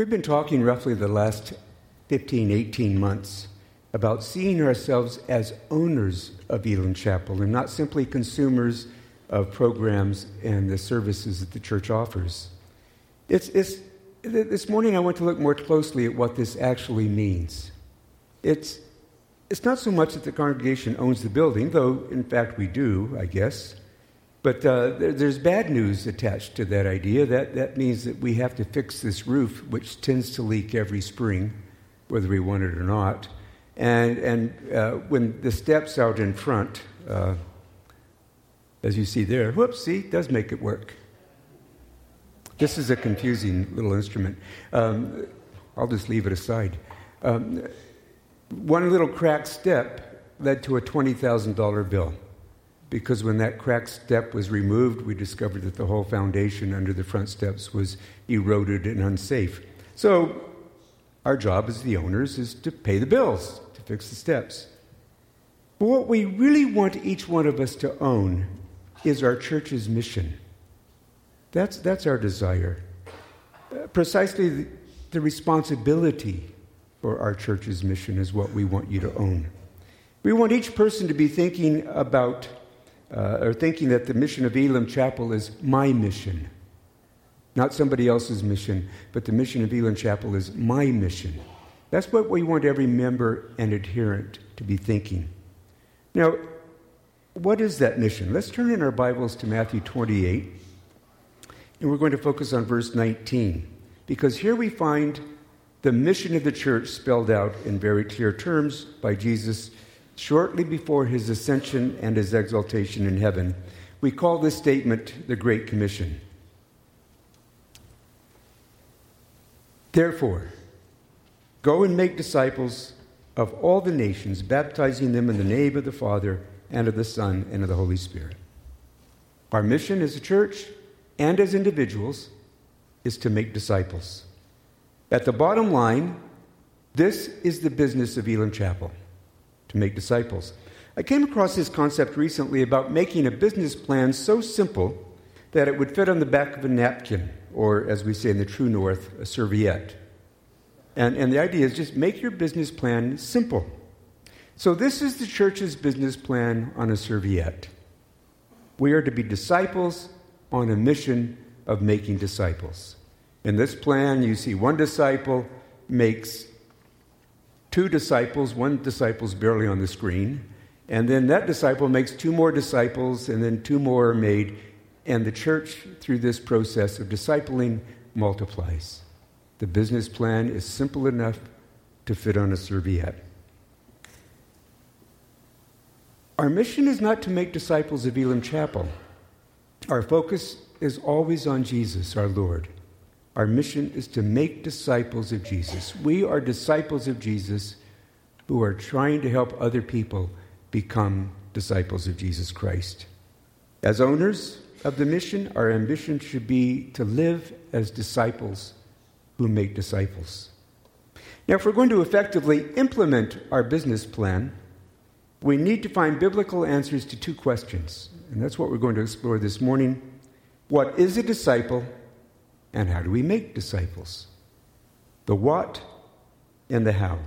We've been talking roughly the last 15, 18 months about seeing ourselves as owners of Elim Chapel and not simply consumers of programs and the services that the church offers. It's, it's, this morning I want to look more closely at what this actually means. It's, it's not so much that the congregation owns the building, though in fact we do, I guess. But uh, there, there's bad news attached to that idea. That, that means that we have to fix this roof, which tends to leak every spring, whether we want it or not. And, and uh, when the steps out in front, uh, as you see there, whoops, see, does make it work. This is a confusing little instrument. Um, I'll just leave it aside. Um, one little cracked step led to a $20,000 bill because when that cracked step was removed, we discovered that the whole foundation under the front steps was eroded and unsafe. So, our job as the owners is to pay the bills, to fix the steps. But what we really want each one of us to own is our church's mission. That's, that's our desire. Precisely the, the responsibility for our church's mission is what we want you to own. We want each person to be thinking about uh, or thinking that the mission of Elim Chapel is my mission, not somebody else's mission, but the mission of Elim Chapel is my mission. That's what we want every member and adherent to be thinking. Now, what is that mission? Let's turn in our Bibles to Matthew 28, and we're going to focus on verse 19, because here we find the mission of the church spelled out in very clear terms by Jesus shortly before his ascension and his exaltation in heaven. We call this statement the Great Commission. Therefore, go and make disciples of all the nations, baptizing them in the name of the Father and of the Son and of the Holy Spirit. Our mission as a church and as individuals is to make disciples. At the bottom line, this is the business of Elim Chapel to make disciples. I came across this concept recently about making a business plan so simple that it would fit on the back of a napkin, or as we say in the true north, a serviette. And, and the idea is just make your business plan simple. So, this is the church's business plan on a serviette. We are to be disciples on a mission of making disciples. In this plan, you see one disciple makes two disciples, one disciple's barely on the screen, and then that disciple makes two more disciples, and then two more are made, and the church, through this process of discipling, multiplies. The business plan is simple enough to fit on a serviette. Our mission is not to make disciples of Elim Chapel. Our focus is always on Jesus, our Lord. Our mission is to make disciples of Jesus. We are disciples of Jesus who are trying to help other people become disciples of Jesus Christ. As owners of the mission, our ambition should be to live as disciples who make disciples. Now, if we're going to effectively implement our business plan, we need to find biblical answers to two questions. And that's what we're going to explore this morning. What is a disciple? And how do we make disciples? The what and the how.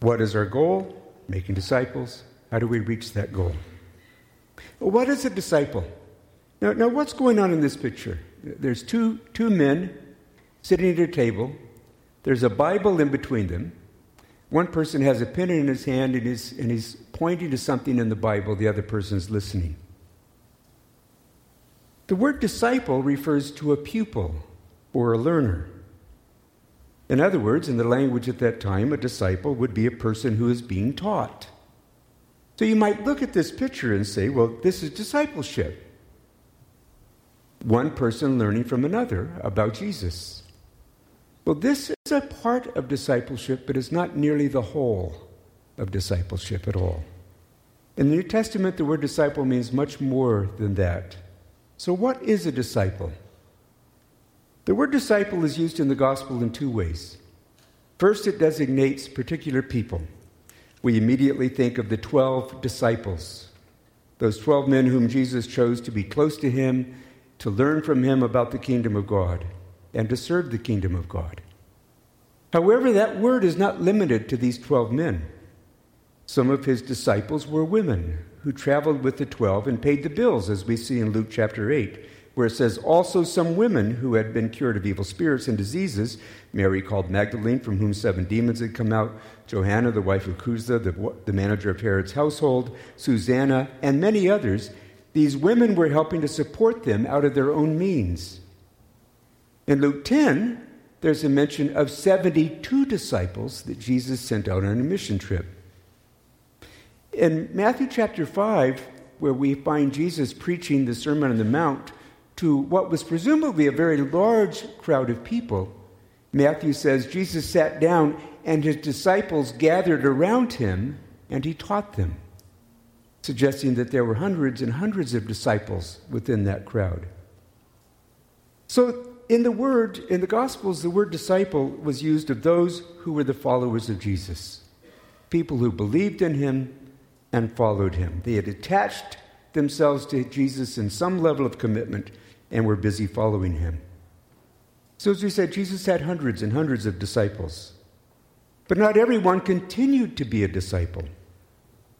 What is our goal? Making disciples. How do we reach that goal? What is a disciple? Now, now, what's going on in this picture? There's two, two men sitting at a table. There's a Bible in between them. One person has a pen in his hand and he's, and he's pointing to something in the Bible. The other person's listening. The word disciple refers to a pupil or a learner. In other words, in the language at that time, a disciple would be a person who is being taught. So you might look at this picture and say, well, this is discipleship. One person learning from another about Jesus. Well, this is a part of discipleship, but it's not nearly the whole of discipleship at all. In the New Testament, the word disciple means much more than that. So, what is a disciple? The word disciple is used in the gospel in two ways. First, it designates particular people. We immediately think of the 12 disciples, those 12 men whom Jesus chose to be close to him, to learn from him about the kingdom of God. and to serve the kingdom of God. However, that word is not limited to these 12 men. Some of his disciples were women who traveled with the 12 and paid the bills, as we see in Luke chapter 8, where it says, Also some women who had been cured of evil spirits and diseases Mary called Magdalene, from whom seven demons had come out, Johanna, the wife of Chuza, the, the manager of Herod's household, Susanna, and many others. These women were helping to support them out of their own means. In Luke 10, there's a mention of 72 disciples that Jesus sent out on a mission trip. In Matthew chapter 5, where we find Jesus preaching the Sermon on the Mount to what was presumably a very large crowd of people, Matthew says Jesus sat down and his disciples gathered around him and he taught them, suggesting that there were hundreds and hundreds of disciples within that crowd. So, in the word, in the Gospels, the word disciple was used of those who were the followers of Jesus, people who believed in him and followed him. They had attached themselves to Jesus in some level of commitment and were busy following him. So, as we said, Jesus had hundreds and hundreds of disciples. But not everyone continued to be a disciple.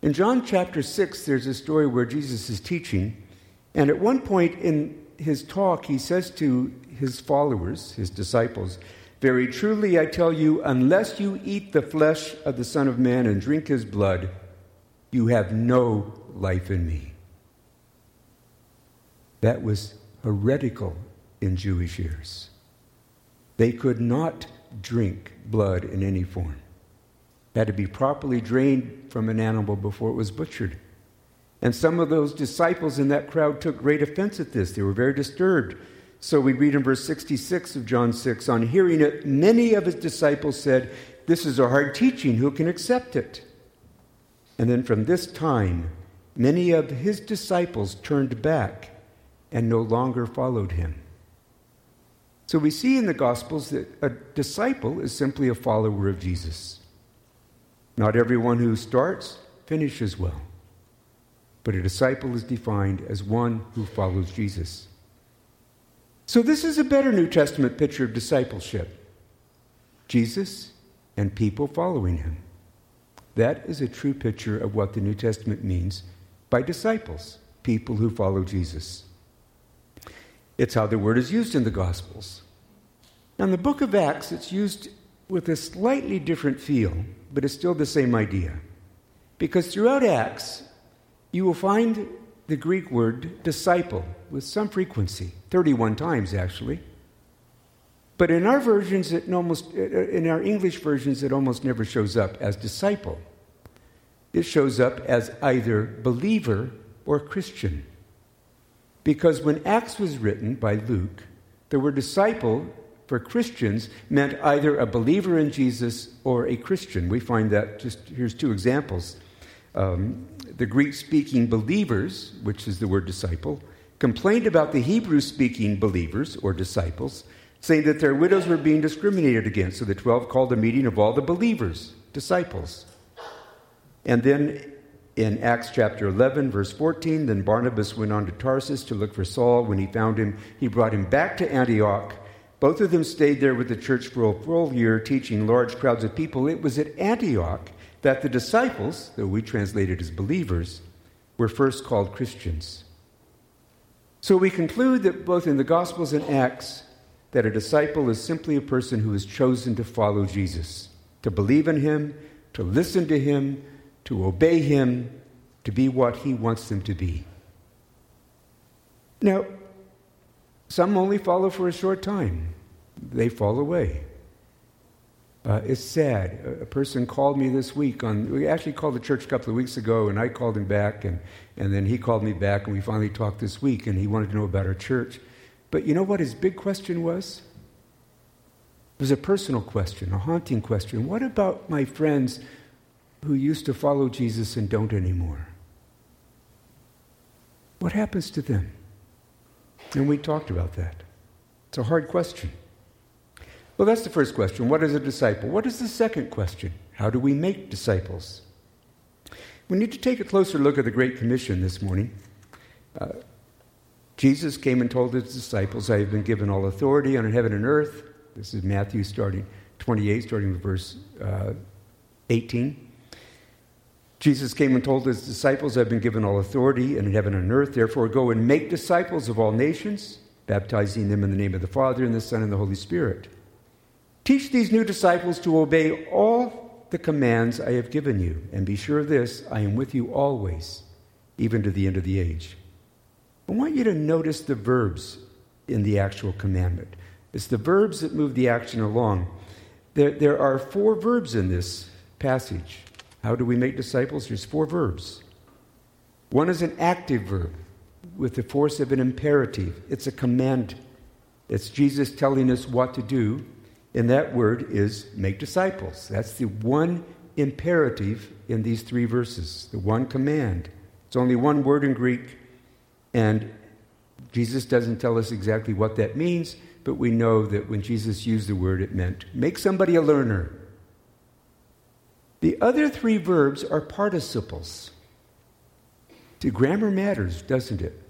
In John chapter 6, there's a story where Jesus is teaching, and at one point in his talk, he says to his followers, his disciples, Very truly I tell you, unless you eat the flesh of the Son of Man and drink his blood, you have no life in me. That was heretical in Jewish ears. They could not drink blood in any form. It had to be properly drained from an animal before it was butchered. And some of those disciples in that crowd took great offense at this. They were very disturbed. So we read in verse 66 of John 6 On hearing it, many of his disciples said, This is a hard teaching. Who can accept it? And then from this time, many of his disciples turned back and no longer followed him. So we see in the Gospels that a disciple is simply a follower of Jesus. Not everyone who starts finishes well, but a disciple is defined as one who follows Jesus. So this is a better New Testament picture of discipleship Jesus and people following him. That is a true picture of what the New Testament means by disciples, people who follow Jesus. It's how the word is used in the Gospels. Now, in the book of Acts, it's used with a slightly different feel, but it's still the same idea. Because throughout Acts, you will find the Greek word disciple with some frequency, 31 times actually. But in our versions, it almost, in our English versions, it almost never shows up as disciple. It shows up as either believer or Christian. Because when Acts was written by Luke, the word disciple for Christians meant either a believer in Jesus or a Christian. We find that just here's two examples. Um, the Greek speaking believers, which is the word disciple, complained about the Hebrew speaking believers or disciples, saying that their widows were being discriminated against. So the 12 called a meeting of all the believers, disciples. And then in Acts chapter 11, verse 14, then Barnabas went on to Tarsus to look for Saul. When he found him, he brought him back to Antioch. Both of them stayed there with the church for a full year, teaching large crowds of people. It was at Antioch that the disciples, though we translate it as believers, were first called Christians. So we conclude that both in the Gospels and Acts, that a disciple is simply a person who has chosen to follow Jesus, to believe in him, to listen to him, to obey Him, to be what He wants them to be. Now, some only follow for a short time, they fall away. Uh, it's sad. A person called me this week on, we actually called the church a couple of weeks ago, and I called him back, and, and then he called me back, and we finally talked this week, and he wanted to know about our church. But you know what his big question was? It was a personal question, a haunting question. What about my friends who used to follow Jesus and don't anymore? What happens to them? And we talked about that. It's a hard question. Well, that's the first question. What is a disciple? What is the second question? How do we make disciples? We need to take a closer look at the Great Commission this morning. Uh, Jesus came and told his disciples, I have been given all authority on heaven and earth. This is Matthew starting 28, starting with verse uh, 18. Jesus came and told his disciples, I've been given all authority in heaven and earth. Therefore, go and make disciples of all nations, baptizing them in the name of the Father, and the Son, and the Holy Spirit. Teach these new disciples to obey all the commands I have given you. And be sure of this I am with you always, even to the end of the age. I want you to notice the verbs in the actual commandment. It's the verbs that move the action along. There, there are four verbs in this passage. How do we make disciples? There's four verbs. One is an active verb with the force of an imperative, it's a command. It's Jesus telling us what to do, and that word is make disciples. That's the one imperative in these three verses, the one command. It's only one word in Greek, and Jesus doesn't tell us exactly what that means, but we know that when Jesus used the word, it meant make somebody a learner. The other three verbs are participles. See, grammar matters, doesn't it?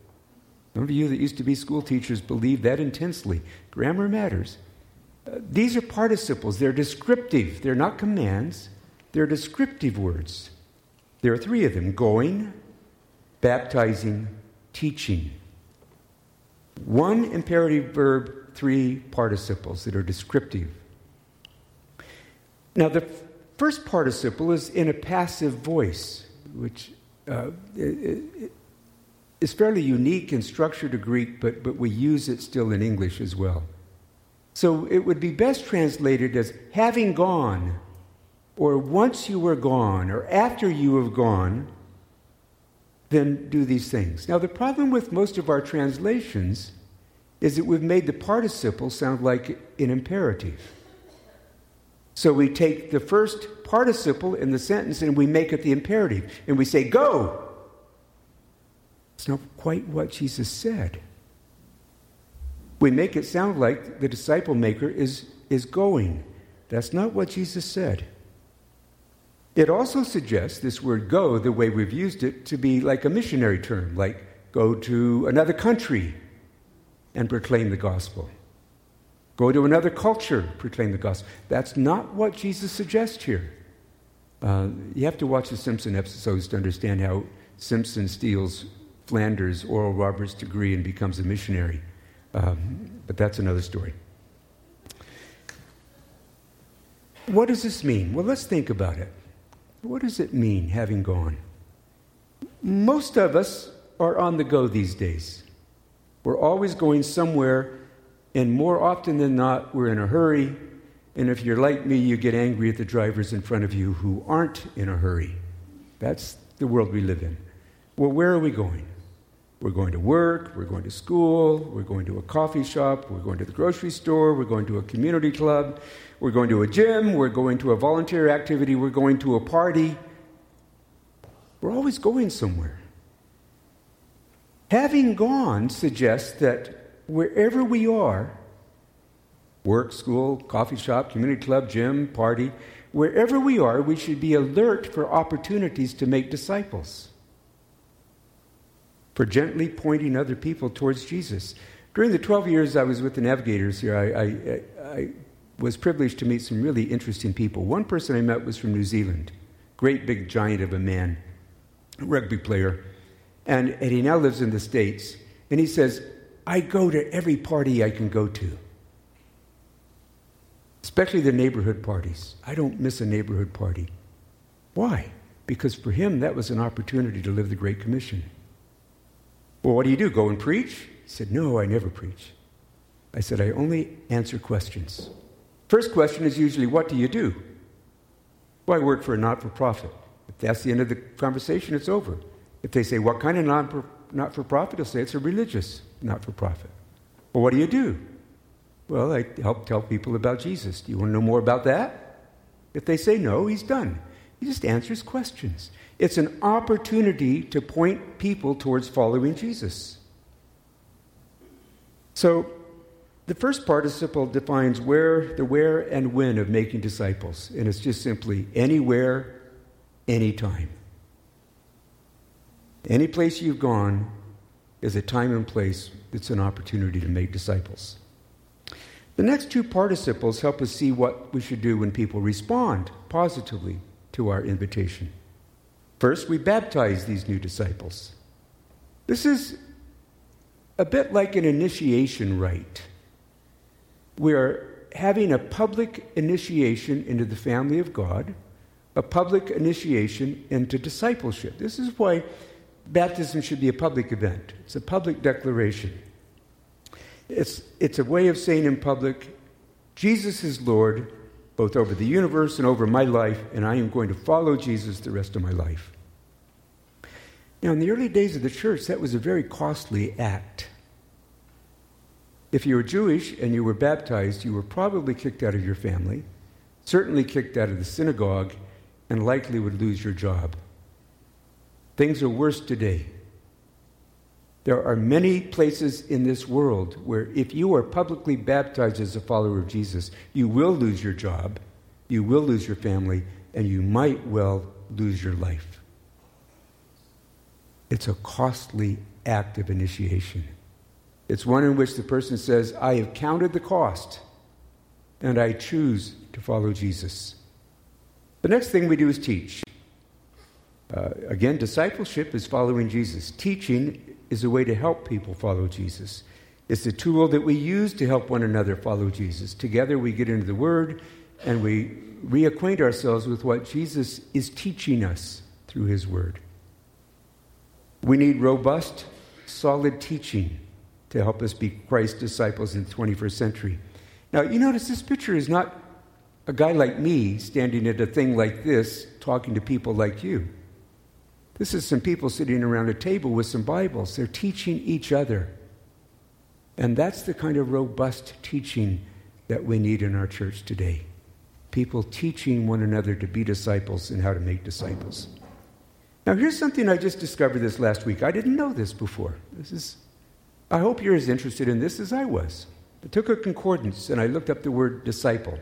Some of you that used to be school teachers believe that intensely. Grammar matters. Uh, these are participles. They're descriptive. They're not commands. They're descriptive words. There are three of them going, baptizing, teaching. One imperative verb, three participles that are descriptive. Now, the first participle is in a passive voice, which uh, is fairly unique in structure to Greek, but, but we use it still in English as well. So it would be best translated as having gone, or once you were gone, or after you have gone, then do these things. Now, the problem with most of our translations is that we've made the participle sound like an imperative. So we take the first participle in the sentence and we make it the imperative. And we say, go. It's not quite what Jesus said. We make it sound like the disciple maker is, is going. That's not what Jesus said. It also suggests this word go, the way we've used it, to be like a missionary term, like go to another country and proclaim the gospel. Go to another culture, proclaim the gospel. That's not what Jesus suggests here. Uh, you have to watch the Simpson episodes to understand how Simpson steals Flanders' Oral Roberts degree and becomes a missionary. Um, but that's another story. What does this mean? Well, let's think about it. What does it mean, having gone? Most of us are on the go these days. We're always going somewhere, and more often than not, we're in a hurry. And if you're like me, you get angry at the drivers in front of you who aren't in a hurry. That's the world we live in. Well, where are we going? We're going to work, we're going to school, we're going to a coffee shop, we're going to the grocery store, we're going to a community club, we're going to a gym, we're going to a volunteer activity, we're going to a party. We're always going somewhere. Having gone suggests that wherever we are, work, school, coffee shop, community club, gym, party, wherever we are, we should be alert for opportunities to make disciples for gently pointing other people towards Jesus. During the 12 years I was with the Navigators here, I, I, I, was privileged to meet some really interesting people. One person I met was from New Zealand, great big giant of a man, rugby player, and, and he now lives in the States. And he says, I go to every party I can go to, especially the neighborhood parties. I don't miss a neighborhood party. Why? Because for him, that was an opportunity to live the Great Commission. Well, what do you do? Go and preach? He said, No, I never preach. I said, I only answer questions. First question is usually, What do you do? Well, I work for a not for profit. If that's the end of the conversation, it's over. If they say, What kind of not for profit? I'll say, It's a religious not for profit. Well, what do you do? Well, I help tell people about Jesus. Do you want to know more about that? If they say no, he's done. He just answers questions. It's an opportunity to point people towards following Jesus. So, the first participle defines where, the where and when of making disciples, and it's just simply anywhere, anytime. Any place you've gone, is a time and place that's an opportunity to make disciples. The next two participles help us see what we should do when people respond positively to our invitation. First, we baptize these new disciples. This is a bit like an initiation rite. We're having a public initiation into the family of God, a public initiation into discipleship. This is why baptism should be a public event, it's a public declaration. It's, it's a way of saying in public, Jesus is Lord, both over the universe and over my life, and I am going to follow Jesus the rest of my life. Now, in the early days of the church, that was a very costly act. If you were Jewish and you were baptized, you were probably kicked out of your family, certainly kicked out of the synagogue, and likely would lose your job. Things are worse today. There are many places in this world where, if you are publicly baptized as a follower of Jesus, you will lose your job, you will lose your family, and you might well lose your life. It's a costly act of initiation. It's one in which the person says, I have counted the cost, and I choose to follow Jesus. The next thing we do is teach. Uh, again, discipleship is following Jesus. Teaching is a way to help people follow Jesus. It's a tool that we use to help one another follow Jesus. Together we get into the Word and we reacquaint ourselves with what Jesus is teaching us through His Word. We need robust, solid teaching to help us be Christ's disciples in the 21st century. Now, you notice this picture is not a guy like me standing at a thing like this talking to people like you. This is some people sitting around a table with some Bibles. They're teaching each other. And that's the kind of robust teaching that we need in our church today. People teaching one another to be disciples and how to make disciples. Now, here's something I just discovered this last week. I didn't know this before. This is, I hope you're as interested in this as I was. I took a concordance and I looked up the word disciple.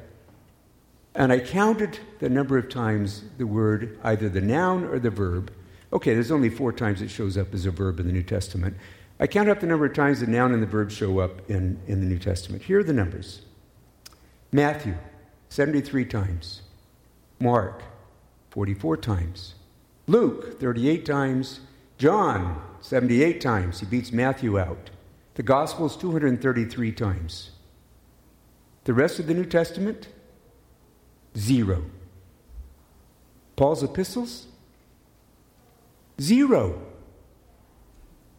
And I counted the number of times the word, either the noun or the verb, Okay, there's only four times it shows up as a verb in the New Testament. I count up the number of times the noun and the verb show up in, in the New Testament. Here are the numbers Matthew, 73 times. Mark, 44 times. Luke, 38 times. John, 78 times. He beats Matthew out. The Gospels, 233 times. The rest of the New Testament, zero. Paul's epistles, Zero.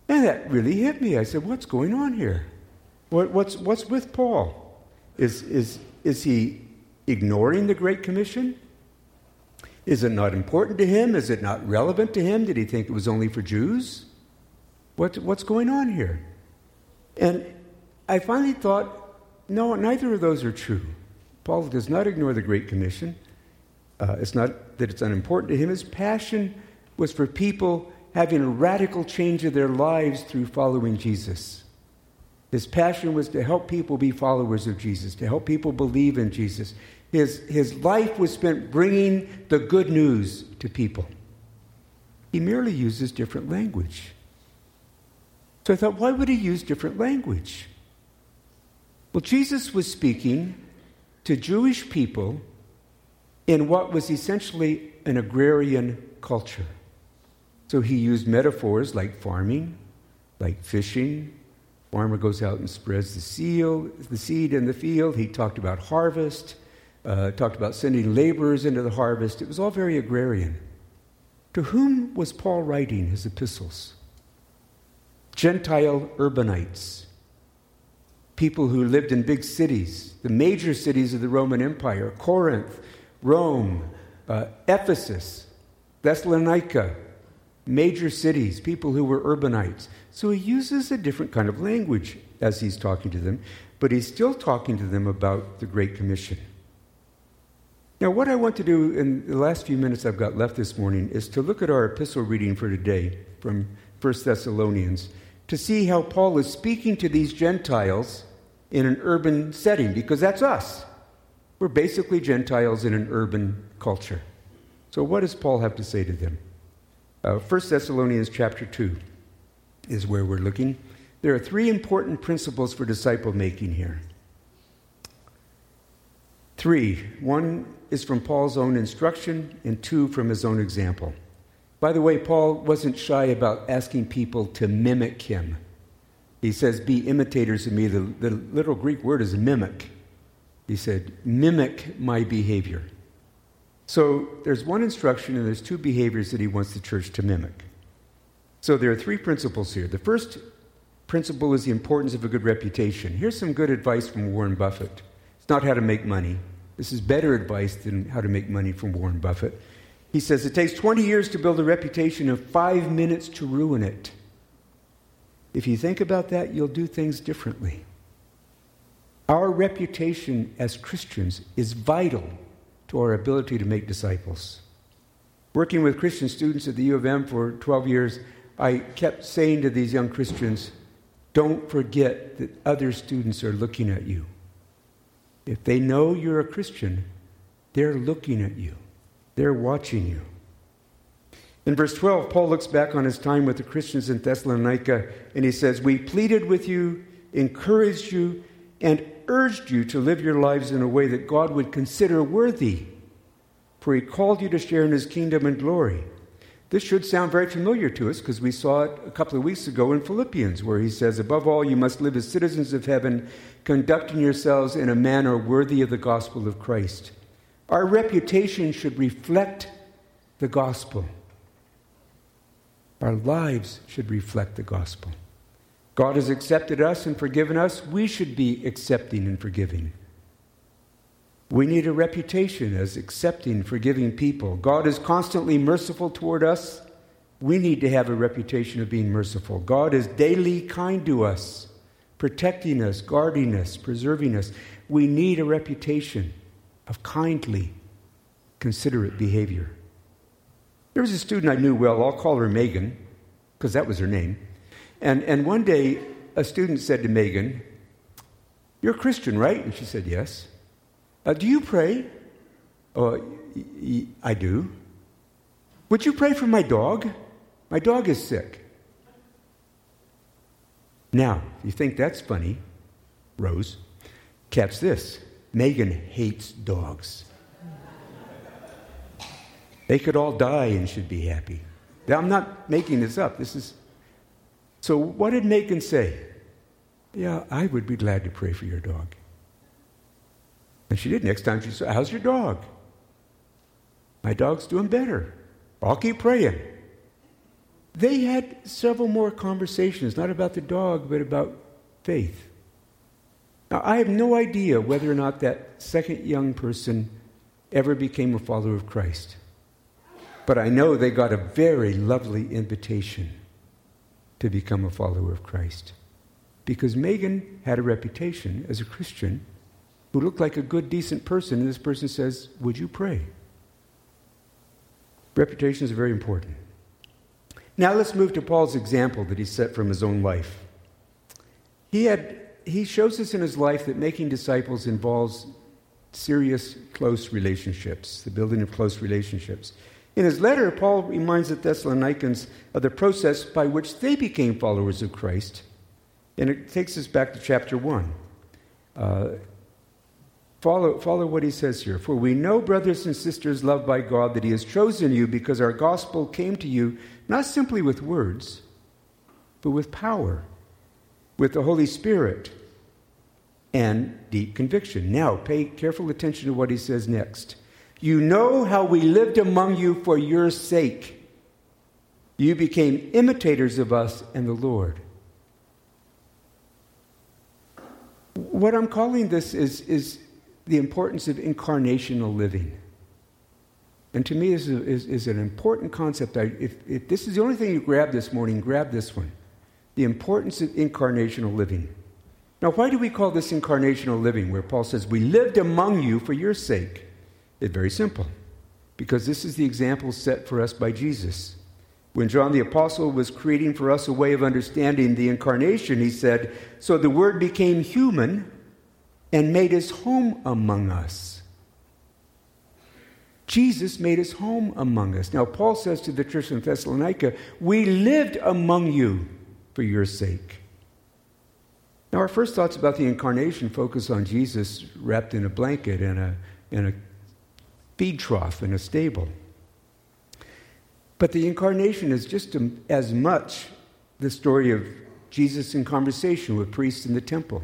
And that really hit me. I said, What's going on here? What, what's, what's with Paul? Is, is, is he ignoring the Great Commission? Is it not important to him? Is it not relevant to him? Did he think it was only for Jews? What, what's going on here? And I finally thought, no, neither of those are true. Paul does not ignore the Great Commission. Uh, it's not that it's unimportant to him. His passion was for people having a radical change of their lives through following Jesus. His passion was to help people be followers of Jesus, to help people believe in Jesus. His, his life was spent bringing the good news to people. He merely uses different language. So I thought, why would he use different language? Well, Jesus was speaking to Jewish people in what was essentially an agrarian culture. So he used metaphors like farming, like fishing. Farmer goes out and spreads the, seal, the seed in the field. He talked about harvest, uh, talked about sending laborers into the harvest. It was all very agrarian. To whom was Paul writing his epistles? Gentile urbanites, people who lived in big cities, the major cities of the Roman Empire Corinth, Rome, uh, Ephesus, Thessalonica, major cities, people who were urbanites. So he uses a different kind of language as he's talking to them, but he's still talking to them about the Great Commission. Now, what I want to do in the last few minutes I've got left this morning is to look at our epistle reading for today from 1 Thessalonians to see how Paul is speaking to these Gentiles in an urban setting, because that's us. We're basically Gentiles in an urban culture. So, what does Paul have to say to them? Uh, 1 Thessalonians chapter 2. is where we're looking. There are three important principles for disciple making here. Three. One is from Paul's own instruction, and two from his own example. By the way, Paul wasn't shy about asking people to mimic him. He says, Be imitators of me. The, the little Greek word is mimic. He said, Mimic my behavior. So there's one instruction and there's two behaviors that he wants the church to mimic. So there are three principles here. The first principle is the importance of a good reputation. Here's some good advice from Warren Buffett. It's not how to make money. This is better advice than how to make money from Warren Buffett. He says it takes 20 years to build a reputation and five minutes to ruin it. If you think about that, you'll do things differently. Our reputation as Christians is vital to our ability to make disciples. Working with Christian students at the U of M for 12 years, I kept saying to these young Christians, don't forget that other students are looking at you. If they know you're a Christian, they're looking at you, they're watching you. In verse 12, Paul looks back on his time with the Christians in Thessalonica and he says, We pleaded with you, encouraged you, and urged you to live your lives in a way that God would consider worthy, for he called you to share in his kingdom and glory. This should sound very familiar to us because we saw it a couple of weeks ago in Philippians, where he says, Above all, you must live as citizens of heaven, conducting yourselves in a manner worthy of the gospel of Christ. Our reputation should reflect the gospel. Our lives should reflect the gospel. God has accepted us and forgiven us. We should be accepting and forgiving. We need a reputation as accepting, forgiving people. God is constantly merciful toward us. We need to have a reputation of being merciful. God is daily kind to us, protecting us, guarding us, preserving us. We need a reputation of kindly, considerate behavior. There was a student I knew well, I'll call her Megan, because that was her name. And, and one day, a student said to Megan, You're a Christian, right? And she said, Yes. Uh, do you pray? Oh, y- y- I do. Would you pray for my dog? My dog is sick. Now, you think that's funny, Rose, catch this. Megan hates dogs. They could all die and should be happy. I'm not making this up. This is. So, what did Megan say? Yeah, I would be glad to pray for your dog. And she did. Next time she said, How's your dog? My dog's doing better. I'll keep praying. They had several more conversations, not about the dog, but about faith. Now, I have no idea whether or not that second young person ever became a follower of Christ. But I know they got a very lovely invitation to become a follower of Christ. Because Megan had a reputation as a Christian who looked like a good, decent person, and this person says, Would you pray? Reputation is very important. Now let's move to Paul's example that he set from his own life. He, had, he shows us in his life that making disciples involves serious, close relationships, the building of close relationships. In his letter, Paul reminds the Thessalonians of the process by which they became followers of Christ. And it takes us back to chapter 1. Uh, Follow, follow what he says here. For we know, brothers and sisters loved by God, that he has chosen you because our gospel came to you not simply with words, but with power, with the Holy Spirit, and deep conviction. Now, pay careful attention to what he says next. You know how we lived among you for your sake. You became imitators of us and the Lord. What I'm calling this is, is the importance of incarnational living. And to me, this is, is, is an important concept. I, if, if this is the only thing you grab this morning, grab this one the importance of incarnational living. Now, why do we call this incarnational living, where Paul says, We lived among you for your sake? It's very simple. Because this is the example set for us by Jesus. When John the Apostle was creating for us a way of understanding the incarnation, he said, So the Word became human and made his home among us. Jesus made his home among us. Now, Paul says to the church in Thessalonica, We lived among you for your sake. Now, our first thoughts about the incarnation focus on Jesus wrapped in a blanket and a, in a feed trough in a stable. But the incarnation is just as much the story of Jesus in conversation with priests in the temple.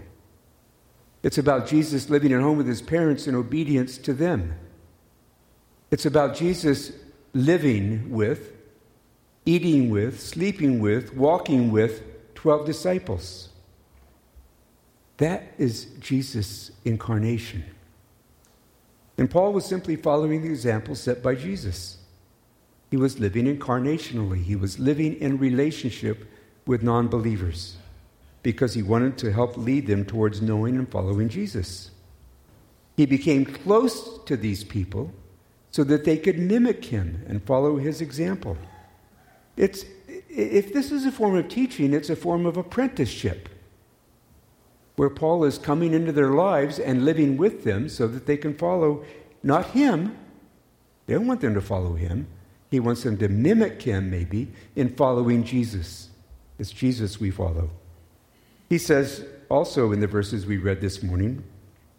It's about Jesus living at home with his parents in obedience to them. It's about Jesus living with, eating with, sleeping with, walking with 12 disciples. That is Jesus' incarnation. And Paul was simply following the example set by Jesus. He was living incarnationally, he was living in relationship with non believers because he wanted to help lead them towards knowing and following Jesus. He became close to these people so that they could mimic him and follow his example. It's, if this is a form of teaching, it's a form of apprenticeship, where Paul is coming into their lives and living with them so that they can follow not him, they don't want them to follow him. He wants them to mimic him, maybe, in following Jesus. It's Jesus we follow. He says also in the verses we read this morning,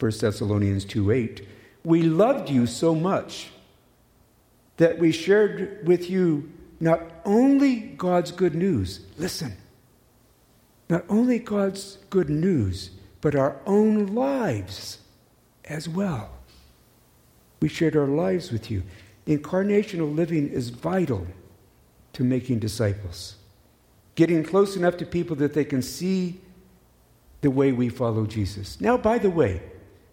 1 Thessalonians 2 8, we loved you so much that we shared with you not only God's good news, listen, not only God's good news, but our own lives as well. We shared our lives with you. Incarnational living is vital to making disciples. Getting close enough to people that they can see the way we follow Jesus. Now, by the way,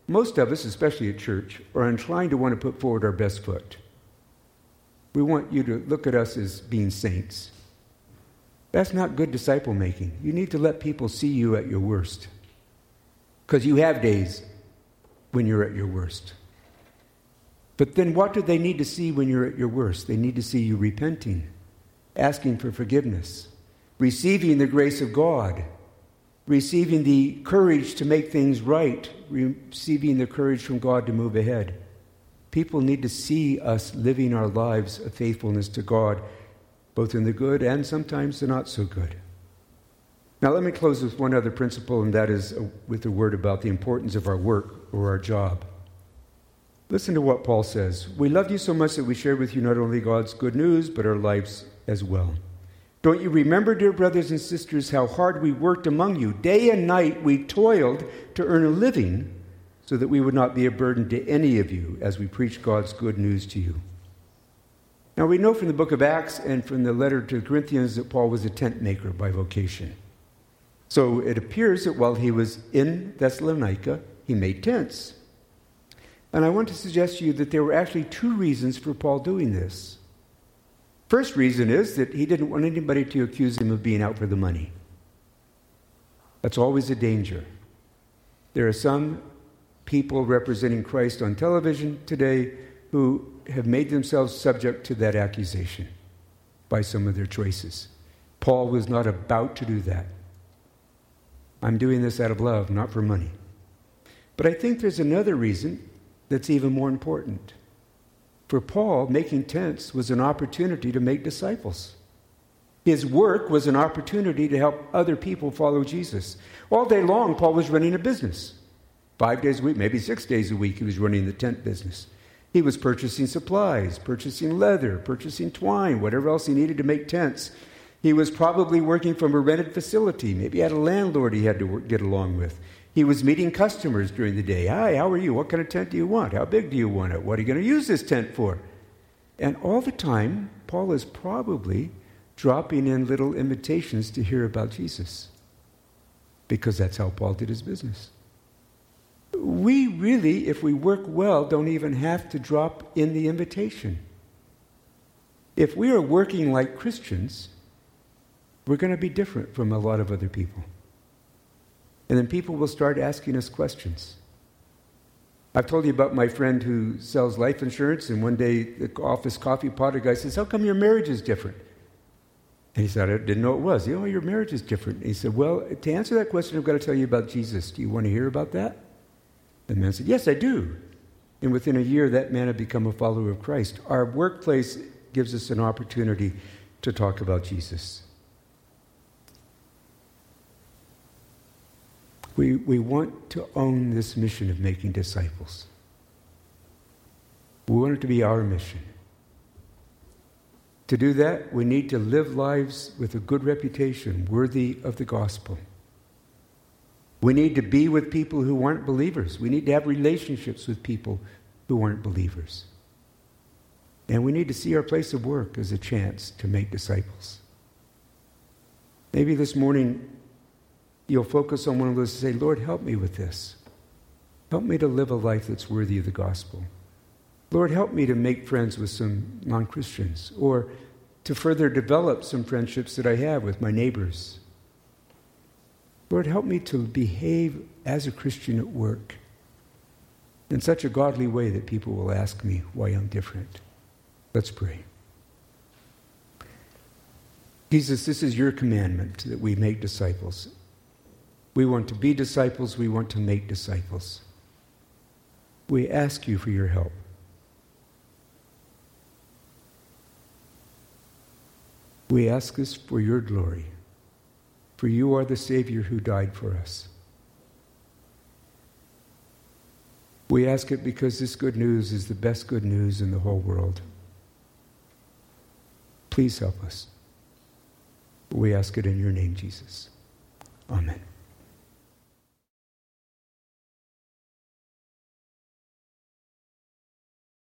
most of us, especially at church, are inclined to want to put forward our best foot. We want you to look at us as being saints. That's not good disciple making. You need to let people see you at your worst. Because you have days when you're at your worst. But then what do they need to see when you're at your worst? They need to see you repenting, asking for forgiveness, receiving the grace of God receiving the courage to make things right, receiving the courage from God to move ahead. People need to see us living our lives of faithfulness to God, both in the good and sometimes the not so good. Now, let me close with one other principle, and that is uh, with a word about the importance of our work or our job. Listen to what Paul says. We love you so much that we share with you not only God's good news, but our lives as well. Don't you remember, dear brothers and sisters, how hard we worked among you? Day and night we toiled to earn a living so that we would not be a burden to any of you as we preach God's good news to you. Now, we know from the book of Acts and from the letter to the Corinthians that Paul was a tent maker by vocation. So it appears that while he was in Thessalonica, he made tents. And I want to suggest to you that there were actually two reasons for Paul doing this. First reason is that he didn't want anybody to accuse him of being out for the money. That's always a danger. There are some people representing Christ on television today who have made themselves subject to that accusation by some of their choices. Paul was not about to do that. I'm doing this out of love, not for money. But I think there's another reason that's even more important. For Paul, making tents was an opportunity to make disciples. His work was an opportunity to help other people follow Jesus. All day long, Paul was running a business. Five days a week, maybe six days a week, he was running the tent business. He was purchasing supplies, purchasing leather, purchasing twine, whatever else he needed to make tents. He was probably working from a rented facility. Maybe he had a landlord he had to work, get along with. He was meeting customers during the day. Hi, how are you? What kind of tent do you want? How big do you want it? What are you going to use this tent for? And all the time, Paul is probably dropping in little invitations to hear about Jesus because that's how Paul did his business. We really, if we work well, don't even have to drop in the invitation. If we are working like Christians, we're going to be different from a lot of other people. And then people will start asking us questions. I've told you about my friend who sells life insurance, and one day the office coffee pot guy says, How come your marriage is different? And he said, I didn't know it was. He said, Oh, your marriage is different. And he said, Well, to answer that question, I've got to tell you about Jesus. Do you want to hear about that? The man said, Yes, I do. And within a year, that man had become a follower of Christ. Our workplace gives us an opportunity to talk about Jesus. We, we want to own this mission of making disciples. We want it to be our mission. To do that, we need to live lives with a good reputation, worthy of the gospel. We need to be with people who aren't believers. We need to have relationships with people who aren't believers. And we need to see our place of work as a chance to make disciples. Maybe this morning you'll focus on one of those and say, Lord, help me with this. Help me to live a life that's worthy of the gospel. Lord, help me to make friends with some non Christians or to further develop some friendships that I have with my neighbors. Lord, help me to behave as a Christian at work in such a godly way that people will ask me why I'm different. Let's pray. Jesus, this is your commandment that we make disciples. We want to be disciples, we want to make disciples. We ask you for your help. We ask this for your glory, for you are the Savior who died for us. We ask it because this good news is the best good news in the whole world. Please help us. We ask it in your name, Jesus. Amen.